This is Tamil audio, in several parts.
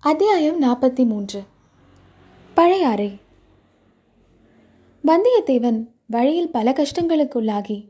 அத்தியாயம் நாற்பத்தி மூன்று பழையாறை வந்தியத்தேவன் வழியில் பல கஷ்டங்களுக்குள்ளாகி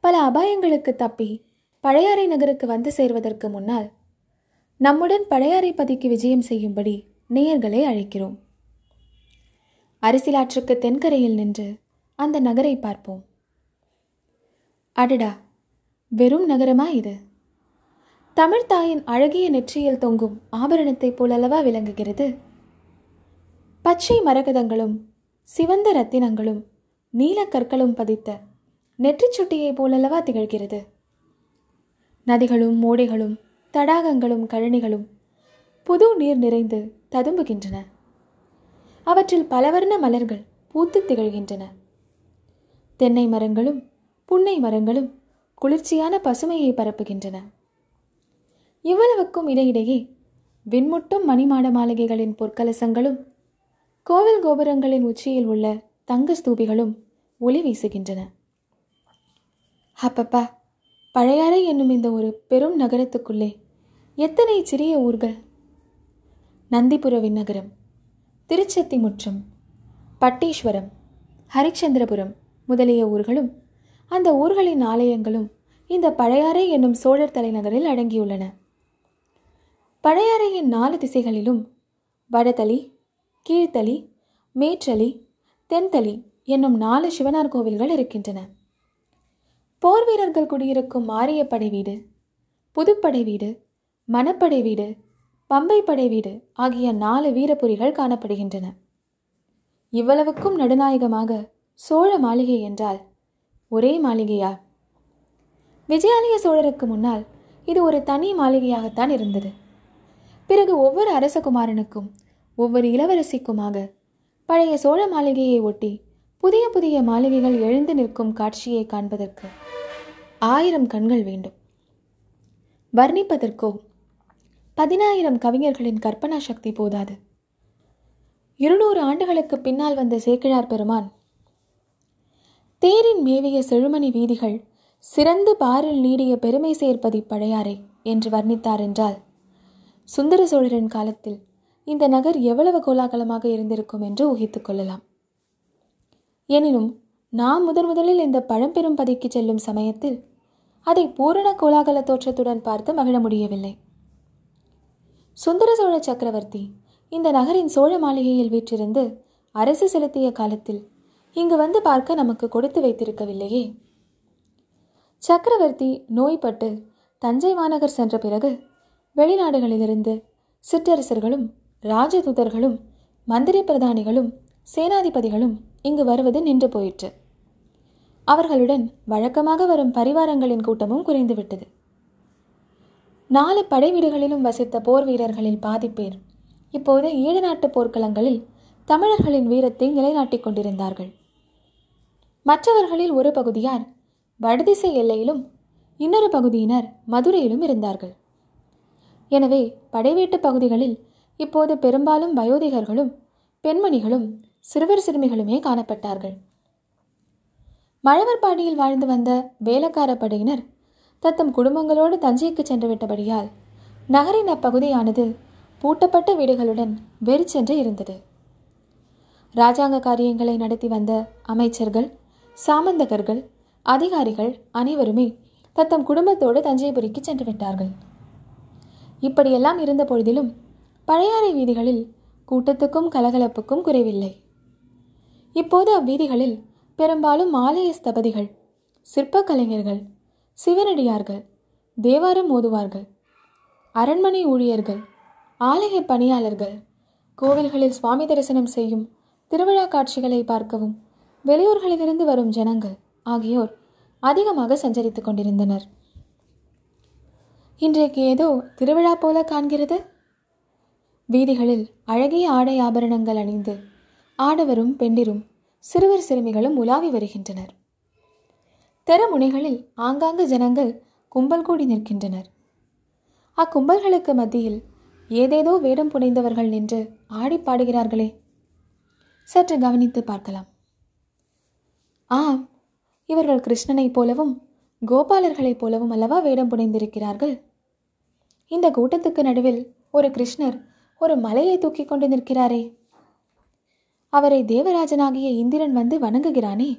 பல அபாயங்களுக்கு தப்பி பழையாறை நகருக்கு வந்து சேர்வதற்கு முன்னால் நம்முடன் பழையாறை பதிக்கு விஜயம் செய்யும்படி நேயர்களை அழைக்கிறோம். அரசியலாற்றுக்கு தென்கரையில் நின்று அந்த நகரை பார்ப்போம். அடடா! வெறும் நகரமா இது? தமிழ்தாயின் அழகிய நெற்றியில் தொங்கும் ஆபரணத்தைப் போலல்லவா விளங்குகிறது? பச்சை மரகதங்களும் சிவந்த ரத்தினங்களும் நீலக்கற்களும் பதித்த நெற்றிச் சுட்டியைப் போலல்லவா திகழ்கிறது? நதிகளும் மோடைகளும் தடாகங்களும் கழனிகளும் புது நீர் நிறைந்து ததும்புகின்றன. அவற்றில் பலவர்ண மலர்கள் பூத்து திகழ்கின்றன. தென்னை மரங்களும் புன்னை மரங்களும் குளிர்ச்சியான பசுமையை பரப்புகின்றன. இவ்வளவுக்கும் இடையிடையே விண்முட்டும் மணிமாட மாளிகைகளின் பொற்கலசங்களும் கோவில் கோபுரங்களின் உச்சியில் உள்ள தங்க ஸ்தூபிகளும் ஒளி வீசுகின்றன. அப்பப்பா பழையாறை என்னும் இந்த ஒரு பெரும் நகரத்துக்குள்ளே எத்தனை சிறிய ஊர்கள்? நந்திபுர விண்ணகரம் திருச்செத்திமுற்றம் பட்டீஸ்வரம் ஹரிச்சந்திரபுரம் முதலிய ஊர்களும் அந்த ஊர்களின் ஆலயங்களும் இந்த பழையாறை என்னும் சோழர் தலைநகரில் அடங்கியுள்ளன. பழையாறையின் நாலு திசைகளிலும் வடதளி கீழ்த்தளி மேற்றளி தென்தளி என்னும் நாலு சிவனார் கோவில்கள் இருக்கின்றன. போர் வீரர்கள் குடியிருக்கும் மாரியப்படை வீடு புதுப்படை வீடு மணப்படை வீடு பம்பை படை வீடு ஆகிய நாலு வீரபுரிகள் காணப்படுகின்றன. இவ்வளவுக்கும் நடுநாயகமாக சோழ மாளிகை என்றால் ஒரே மாளிகையா? விஜயாலய சோழருக்கு முன்னால் இது ஒரு தனி மாளிகையாகத்தான் இருந்தது. பிறகு ஒவ்வொரு அரசகுமாரனுக்கும் ஒவ்வொரு இளவரசிக்குமாக பழைய சோழ மாளிகையை ஒட்டி புதிய புதிய மாளிகைகள் எழுந்து நிற்கும் காட்சியை காண்பதற்கு ஆயிரம் கண்கள் வேண்டும். வர்ணிப்பதற்கோ பதினாயிரம் கவிஞர்களின் கற்பனா சக்தி போதாது. இருநூறு ஆண்டுகளுக்கு பின்னால் வந்த சேக்கிழார் பெருமான் தேரின் மேவிய செழுமணி வீதிகள் சிறந்து பாரில் நீடிய பெருமை சேர்ப்பதி பழையாறை என்று வர்ணித்தார் என்றால் சுந்தர சோழரின் காலத்தில் இந்த நகர் எவ்வளவு கோலாகலமாக இருந்திருக்கும் என்று ஊகித்துக் கொள்ளலாம். எனினும் நாம் முதன் முதலில் இந்த பழம்பெரும் பதிக்கு செல்லும் சமயத்தில் அதை பூரண கோலாகல தோற்றத்துடன் பார்த்து மகிழ முடியவில்லை. சுந்தர சோழ சக்கரவர்த்தி இந்த நகரின் சோழ மாளிகையில் வீற்றிருந்து அரசு செலுத்திய காலத்தில் இங்கு வந்து பார்க்க நமக்கு கொடுத்து வைத்திருக்கவில்லையே. சக்கரவர்த்தி நோய்பட்டு தஞ்சை மாநகர் சென்ற பிறகு வெளிநாடுகளிலிருந்து சிற்றரசர்களும் ராஜதூதர்களும் மந்திரி பிரதானிகளும் சேனாதிபதிகளும் இங்கு வருவது நின்று போயிற்று. அவர்களுடன் வழக்கமாக வரும் பரிவாரங்களின் கூட்டமும் குறைந்துவிட்டது நாலு படை வீடுகளிலும் வசித்த போர் வீரர்களில் பாதி பேர் இப்போது ஈழ நாட்டு போர்க்களங்களில் தமிழர்களின் வீரத்தை நிலைநாட்டிக் கொண்டிருந்தார்கள். மற்றவர்களில் ஒரு பகுதியார் வடதிசை எல்லையிலும் இன்னொரு பகுதியினர் மதுரையிலும் இருந்தார்கள். எனவே படைவீட்டு பகுதிகளில் இப்போது பெரும்பாலும் வயோதிகர்களும் பெண்மணிகளும் சிறுவர் சிறுமிகளுமே காணப்பட்டார்கள். மழவர்பாடியில் வாழ்ந்து வந்த வேலக்கார படையினர் தத்தம் குடும்பங்களோடு தஞ்சைக்கு சென்று விட்டபடியால் நகரின் அப்பகுதியானது பூட்டப்பட்ட வீடுகளுடன் வெறிச்சென்று இருந்தது. ராஜாங்க காரியங்களை நடத்தி வந்த அமைச்சர்கள் சாமந்தகர்கள் அதிகாரிகள் அனைவருமே தத்தம் குடும்பத்தோடு தஞ்சைபுரிக்கு சென்று விட்டார்கள் இப்படியெல்லாம் இருந்த பொழுதிலும் பழையாறை வீதிகளில் கூட்டத்துக்கும் கலகலப்புக்கும் குறைவில்லை. இப்போது அவ்வீதிகளில் பெரும்பாலும் ஆலய ஸ்தபதிகள் சிற்பக் கலைஞர்கள் சிவனடியார்கள் தேவாரம் ஓதுவார்கள் அரண்மனை ஊழியர்கள் ஆலய பணியாளர்கள் கோவில்களில் சுவாமி தரிசனம் செய்யும் திருவிழா காட்சிகளை பார்க்கவும் வெளியூர்களிலிருந்து வரும் ஜனங்கள் ஆகியோர் அதிகமாக சஞ்சரித்துக் கொண்டிருந்தனர். இன்றைக்கு ஏதோ திருவிழா போல காண்கிறது? வீதிகளில் அழகிய ஆடை ஆபரணங்கள் அணிந்து ஆடவரும் பெண்டிரும் சிறுவர் சிறுமிகளும் உலாவி வருகின்றனர். தெருமுனைகளில் ஆங்காங்கு ஜனங்கள் கும்பல் கூடி நிற்கின்றனர். அக்கும்பல்களுக்கு மத்தியில் ஏதேதோ வேடம் புனைந்தவர்கள் நின்று ஆடி பாடுகிறார்களே. சற்று கவனித்து பார்க்கலாம். ஆம் இவர்கள் கிருஷ்ணனைப் போலவும் கோபாலர்களைப் போலவும் அல்லவா வேடம் புனைந்திருக்கிறார்கள்? இந்த கூட்டத்துக்கு நடுவில் ஒரு கிருஷ்ணர் ஒரு மலையை தூக்கி கொண்டு நிற்கிறாரே. அவரை தேவராஜனாகிய இந்திரன் வந்து வணங்குகிறானே.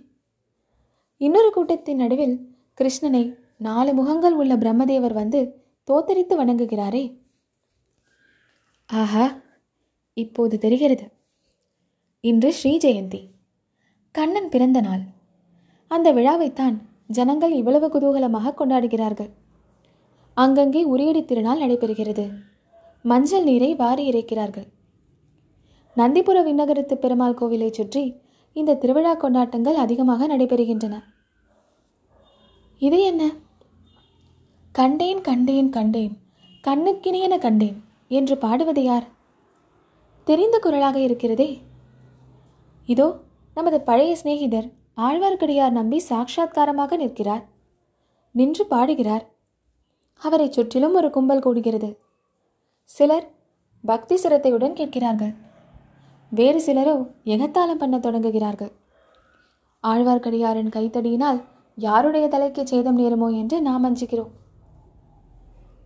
இன்னொரு கூட்டத்தின் நடுவில் கிருஷ்ணனை நாலு முகங்கள் உள்ள பிரம்மதேவர் வந்து தோத்தரித்து வணங்குகிறாரே. ஆஹா இப்போது தெரிகிறது. இன்று ஸ்ரீ ஜெயந்தி. கண்ணன் பிறந்த நாள். அந்த விழாவைத்தான் ஜனங்கள் இவ்வளவு குதூகலமாக கொண்டாடுகிறார்கள். அங்கங்கே உரியடி திருநாள் நடைபெறுகிறது. மஞ்சள் நீரை வாரி இறைக்கிறார்கள். நந்திபுர விண்ணகரத்து பெருமாள் கோவிலை சுற்றி இந்த திருவிழா கொண்டாட்டங்கள் அதிகமாக நடைபெறுகின்றன. இது என்ன? கண்டேன் கண்டேன் கண்டேன் கண்ணுக்கினியன கண்டேன் என்று பாடுவது யார்? தெரிந்த குரலாக இருக்கிறதே. இதோ நமது பழைய சிநேகிதர் ஆழ்வார்க்கடியார் நம்பி சாட்சாத்காரமாக நிற்கிறார். நின்று பாடுகிறார். அவரை சுற்றிலும் ஒரு கும்பல் கூடுகிறது. சிலர் பக்தி சிரத்தையுடன் கேட்கிறார்கள். வேறு சிலரோ எகத்தாளம் பண்ண தொடங்குகிறார்கள். ஆழ்வார்க்கடியாரின் கைத்தடியினால் யாருடைய தலைக்கு சேதம் நேருமோ என்று நாம் அஞ்சுகிறோம்.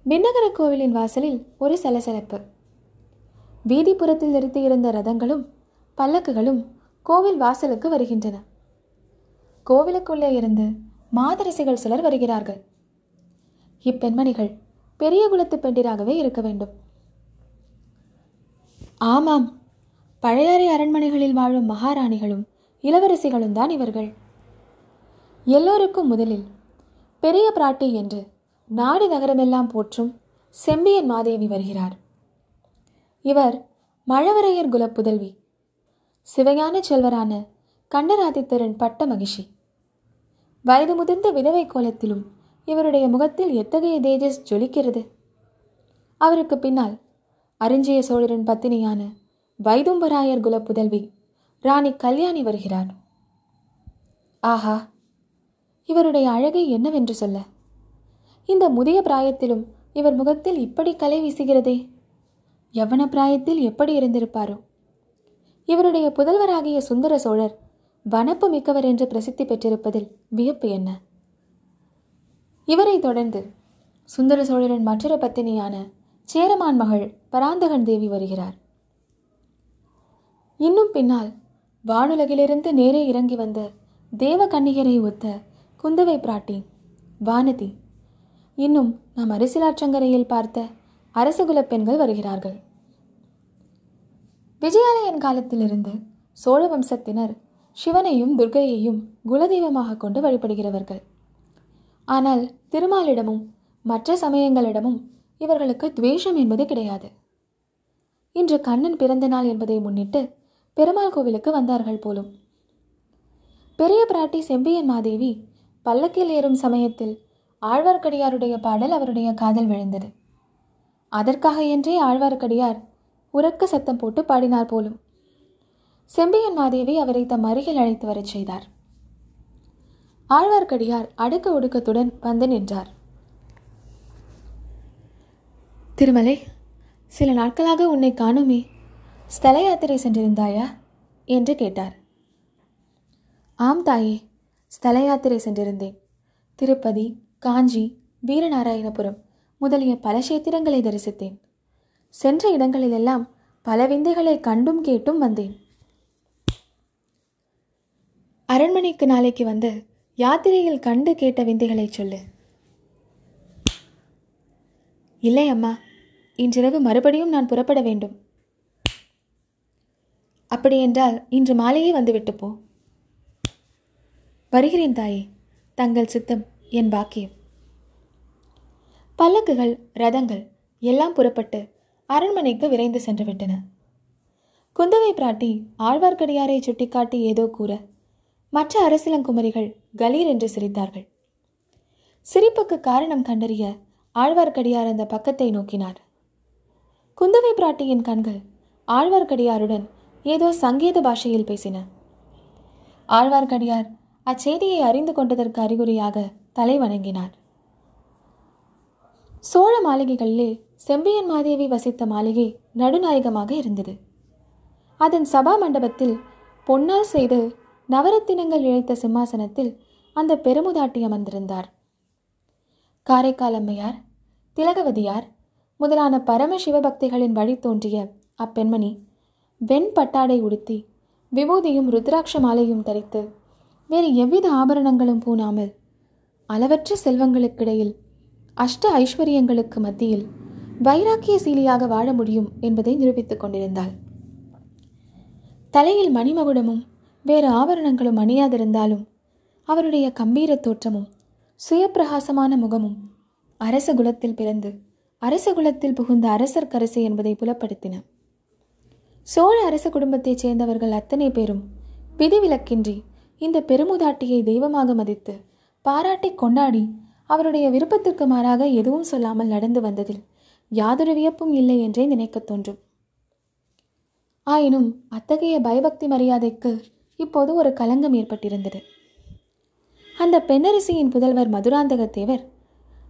விண்ணகர கோவிலின் வாசலில் ஒரு சலசலப்பு. வீதிப்புறத்தில் நிறுத்தியிருந்த ரதங்களும் பல்லக்குகளும் கோவில் வாசலுக்கு வருகின்றன. கோவிலுக்குள்ளே இருந்து மாதரசிகள் சிலர் வருகிறார்கள். இப்பெண்மணிகள் பெரிய குலத்து பெண்டிராகவே இருக்க வேண்டும். ஆமாம் பழையாறை அரண்மனைகளில் வாழும் மகாராணிகளும் இளவரசிகளும் தான் இவர்கள். எல்லோருக்கும் முதலில் பெரிய பிராட்டி என்று நாடு நகரமெல்லாம் போற்றும் செம்பியன் மாதேவி வருகிறார். இவர் மழவரையர் குல புதல்வி சிவஞான செல்வரான கண்டராதித்தரின் பட்ட மகிழ்ச்சி வயது முதிர்ந்த விதவை கோலத்திலும் இவருடைய முகத்தில் எத்தகைய தேஜஸ் ஜொலிக்கிறது? அவருக்கு பின்னால் அரிஞ்சிய சோழரின் பத்தினியான வைதும்பராயர் குல புதல்வி ராணி கல்யாணி வருகிறார். ஆஹா! இவருடைய அழகை என்னவென்று சொல்ல? இந்த முதிய பிராயத்திலும் இவர் முகத்தில் இப்படி கலை வீசுகிறதே? யவன பிராயத்தில் எப்படி இருந்திருப்பாரோ? இவருடைய புதல்வராகிய சுந்தர சோழர் வனப்பு மிக்கவர் என்று பிரசித்தி பெற்றிருப்பதில் வியப்பு என்ன? இவரை தொடர்ந்து சுந்தர சோழரின் மற்றொரு பத்தினியான சேரமான் மகள் பராந்தகன் தேவி வருகிறார். இன்னும் பின்னால் வானுலகிலிருந்து நேரே இறங்கி வந்த தேவ கன்னிகரை ஒத்த குந்தவை பிராட்டி வானதி. இன்னும் நாம் அரசியலாற்றங்கரையில் பார்த்த அரசகுல பெண்கள் வருகிறார்கள். விஜயாலயன் காலத்திலிருந்து சோழ வம்சத்தினர் சிவனையும் துர்கையையும் குலதெய்வமாக கொண்டு வழிபடுகிறவர்கள். ஆனால் திருமாலிடமும் மற்ற சமயங்களிடமும் இவர்களுக்கு துவேஷம் என்பது கிடையாது. இன்று கண்ணன் பிறந்த நாள் என்பதை முன்னிட்டு பெருமாள் கோவிலுக்கு வந்தார்கள் போலும். பெரிய பிராட்டி செம்பியன் மாதேவி பல்லக்கில் ஏறும் சமயத்தில் ஆழ்வார்க்கடியாருடைய பாடல் அவருடைய காதல் விழுந்தது. அதற்காக என்றே ஆழ்வார்க்கடியார் உறக்க சத்தம் போட்டு பாடினார் போலும். செம்பியன் மாதேவி அவரை தம் அருகில் அழைத்து வரச் செய்தார். ஆழ்வார்க்கடியார் அடுக்க ஒடுக்கத்துடன் வந்து நின்றார். திருமலை சில நாட்களாக உன்னை காணுமே ஸ்தல யாத்திரை சென்றிருந்தாயா? என்று கேட்டார். ஆம் தாயே ஸ்தல யாத்திரை சென்றிருந்தேன். திருப்பதி காஞ்சி வீரநாராயணபுரம் முதலிய பல கஷேத்திரங்களை தரிசித்தேன். சென்ற இடங்களிலெல்லாம் பல விந்தைகளை கண்டும் கேட்டும் வந்தேன். அரண்மனைக்கு நாளைக்கு வந்து யாத்திரையில் கண்டு கேட்ட விந்தைகளை சொல்லு. இல்லை அம்மா இன்றிரவு மறுபடியும் நான் புறப்பட வேண்டும். அப்படியென்றால் இன்று மாலையே வந்துவிட்டு போ. வருகிறேன் தாயே தங்கள் சித்தம் என் பாக்கியம். பல்லக்குகள் ரதங்கள் எல்லாம் புறப்பட்டு அரண்மனைக்கு விரைந்து சென்றுவிட்டன. குந்தவை பிராட்டி ஆழ்வார்க்கடியாரை சுட்டிக்காட்டி ஏதோ கூற மற்ற அரசிலங்குமரிகள் கலீர் என்று சிரித்தார்கள். சிரிப்புக்கு காரணம் கண்டறிய ஆழ்வார்க்கடியார் அந்த பக்கத்தை நோக்கினார். குந்தவை பிராட்டியின் கண்கள் ஆழ்வார்க்கடியாருடன் ஏதோ சங்கீத பாஷையில் பேசின. ஆழ்வார்க்கடியார் அச்செய்தியை அறிந்து கொண்டதற்கு அறிகுறியாக தலை வணங்கினார். சோழ மாளிகைகளிலே செம்பியன் மாதேவி வசித்த மாளிகை நடுநாயகமாக இருந்தது. அதன் சபா மண்டபத்தில் பொன்னால் செய்து நவரத்தினங்கள் இழைத்த சிம்மாசனத்தில் அந்த பெருமுதாட்டி அமர்ந்திருந்தார். காரைக்கால் அம்மையார் திலகவதியார் முதலான பரம சிவபக்திகளின் வழி தோன்றிய அப்பெண்மணி வெண் பட்டாடை உடுத்தி விபூதியும் ருத்ராட்ச மாலையும் தரித்து வேறு எவ்வித ஆபரணங்களும் பூணாமல் அளவற்ற செல்வங்களுக்கிடையில் அஷ்ட ஐஸ்வர்யங்களுக்கு மத்தியில் வைராக்கிய சீலியாக வாழ முடியும் என்பதை நிரூபித்துக் கொண்டிருந்தாள். தலையில் மணிமகுடமும் வேறு ஆபரணங்களும் அணியாதிருந்தாலும் அவருடைய கம்பீர தோற்றமும் சுயப்பிரகாசமான முகமும் அரச குலத்தில் பிறந்து அரச குலத்தில் புகுந்த அரசர்கரசு என்பதை புலப்படுத்தின. சோழ அரச குடும்பத்தைச் சேர்ந்தவர்கள் அத்தனை பேரும் விதிவிலக்கின்றி இந்த பெருமுதாட்டியை தெய்வமாக மதித்து பாராட்டி கொண்டாடி அவருடைய விருப்பத்திற்கு மாறாக எதுவும் சொல்லாமல் நடந்து வந்ததில் யாதொரு வியப்பும் இல்லை என்றே நினைக்கத் தோன்றும். ஆயினும் அத்தகைய பயபக்தி மரியாதைக்கு இப்போது ஒரு களங்கம் ஏற்பட்டிருந்தது. அந்த பெண்ணரசியின் புதல்வர் மதுராந்தகத்தேவர்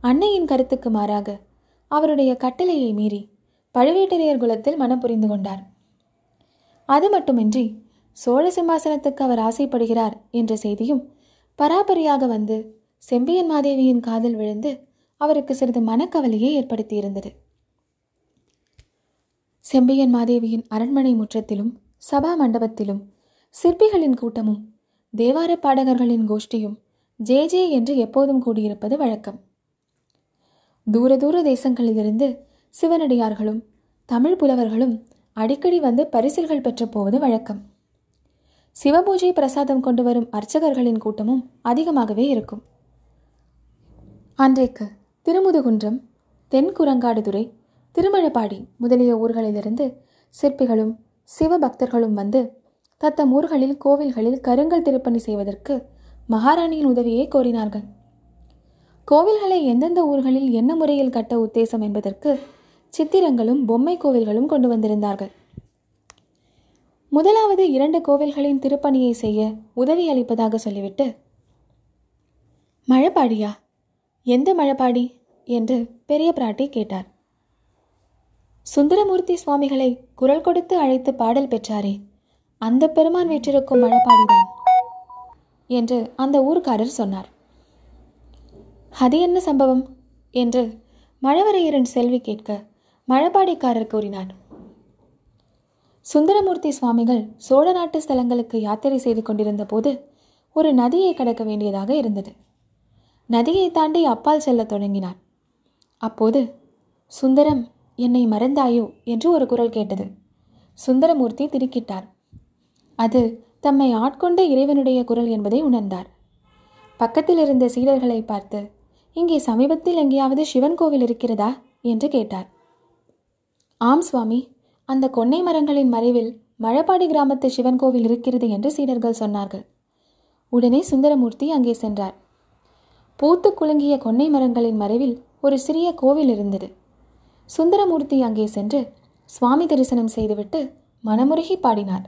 அன்னையின் கருத்துக்கு மாறாக அவருடைய கட்டளையை மீறி பழுவேட்டரையர் குலத்தில் மனம் புரிந்து கொண்டார். அது மட்டுமின்றி சோழ சிம்மாசனத்துக்கு அவர் ஆசைப்படுகிறார் என்ற செய்தியும் பராபரியாக வந்து செம்பியன் மாதேவியின் காதில் விழுந்து அவருக்கு சிறிது மனக்கவலையை ஏற்படுத்தியிருந்தது. செம்பியன் மாதேவியின் அரண்மனை முற்றத்திலும் சபா மண்டபத்திலும் சிற்பிகளின் கூட்டமும் தேவார பாடகர்களின் கோஷ்டியும் ஜே ஜே என்று எப்போதும் கூடியிருப்பது வழக்கம். தூர தூர தேசங்களிலிருந்து சிவனடியார்களும் தமிழ் புலவர்களும் அடிக்கடி வந்து பரிசில்கள் பெற்று போவது வழக்கம். சிவபூஜை பிரசாதம் கொண்டு வரும் அர்ச்சகர்களின் கூட்டமும் அதிகமாகவே இருக்கும். அன்றைக்கு திருமுதுகுன்றம் தென்குரங்காடுதுறை திருமழப்பாடி முதலிய ஊர்களிலிருந்து சிற்பிகளும் சிவபக்தர்களும் வந்து தத்தம் ஊர்களில் கோவில்களில் கருங்கல் திருப்பணி செய்வதற்கு மகாராணியின் உதவியை கோரினார்கள். கோவில்களை எந்தெந்த ஊர்களில் என்ன முறையில் கட்ட உத்தேசம் என்பதற்கு சித்திரங்களும் பொம்மை கோவில்களும் கொண்டு வந்திருந்தார்கள். முதலாவது இரண்டு கோவில்களின் திருப்பணியை செய்ய உதவி அளிப்பதாக சொல்லிவிட்டு மழப்பாடியா எந்த மழப்பாடி என்று பெரிய பிராட்டி கேட்டார். சுந்தரமூர்த்தி சுவாமிகளை குரல் கொடுத்து அழைத்து பாடல் பெற்றாரே அந்த பெருமான் வீற்றிருக்கும் மழப்பாடிதான் என்று அந்த ஊர்க்காரர் சொன்னார். அது என்ன சம்பவம்? என்று மழவரையரன் செல்வி கேட்க மழப்பாடிக்காரர் கூறினார். சுந்தரமூர்த்தி சுவாமிகள் சோழ நாட்டு ஸ்தலங்களுக்கு யாத்திரை செய்து கொண்டிருந்த போது ஒரு நதியை கடக்க வேண்டியதாக இருந்தது. நதியை தாண்டி அப்பால் செல்லத் தொடங்கினார். அப்போது சுந்தரம் என்னை மறந்தாயோ? என்று ஒரு குரல் கேட்டது. சுந்தரமூர்த்தி திருக்கிட்டார் அது தம்மை ஆட்கொண்ட இறைவனுடைய குரல் என்பதை உணர்ந்தார். பக்கத்தில் இருந்த சீடர்களை பார்த்து இங்கே சமீபத்தில் எங்கேயாவது சிவன் கோவில் இருக்கிறதா? என்று கேட்டார். ஆம் சுவாமி. அந்த கொன்னை மரங்களின் மறைவில் மழப்பாடி கிராமத்து சிவன் கோவில் இருக்கிறது என்று சீடர்கள் சொன்னார்கள். உடனே சுந்தரமூர்த்தி அங்கே சென்றார். பூத்து குலுங்கிய கொன்னை மரங்களின் மறைவில் ஒரு சிறிய கோவில் இருந்தது. சுந்தரமூர்த்தி அங்கே சென்று சுவாமி தரிசனம் செய்துவிட்டு மனமுருகி பாடினார்.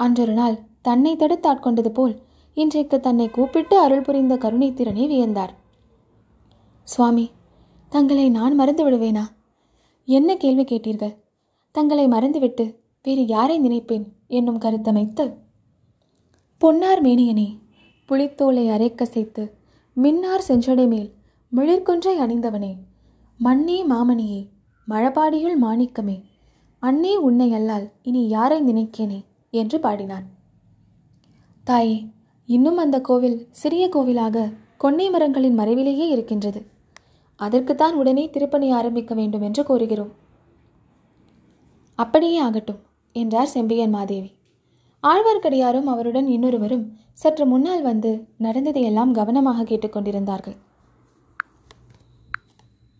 அன்றொரு நாள் தன்னை தடுத்தாட்கொண்டது போல் இன்றைக்கு தன்னை கூப்பிட்டு அருள் புரிந்த கருணை திறனை வியந்தார். சுவாமி தங்களை நான் மறந்து விடுவேனா? என்ன கேள்வி கேட்டீர்கள்? தங்களை மறந்துவிட்டு வேறு யாரை நினைப்பேன் என்னும் கருத்தமைத்து பொன்னார் மேனியனே புளித்தோலை அரைக்கசைத்து மின்னார் செஞ்சடை மேல் மிளிர்கொன்றை அணிந்தவனே மண்ணே மாமணியே மழபாடியுள் மாணிக்கமே அன்னே உன்னை அல்லால் இனி யாரை நினைக்கேனே? என்று பாடினார் தாயே இன்னும் அந்த கோவில் சிறிய கோவிலாக கொன்னை மரங்களின் மறைவிலேயே இருக்கின்றது. அதற்குத்தான் உடனே திருப்பணி ஆரம்பிக்க வேண்டும் என்று கோருகிறோம். அப்படியே ஆகட்டும் என்றார் செம்பியன் மாதேவி. ஆழ்வார்க்கடியாரும் அவருடன் இன்னொருவரும் சற்று முன்னால் வந்து நடந்ததையெல்லாம் கவனமாக கேட்டுக்கொண்டிருந்தார்கள்.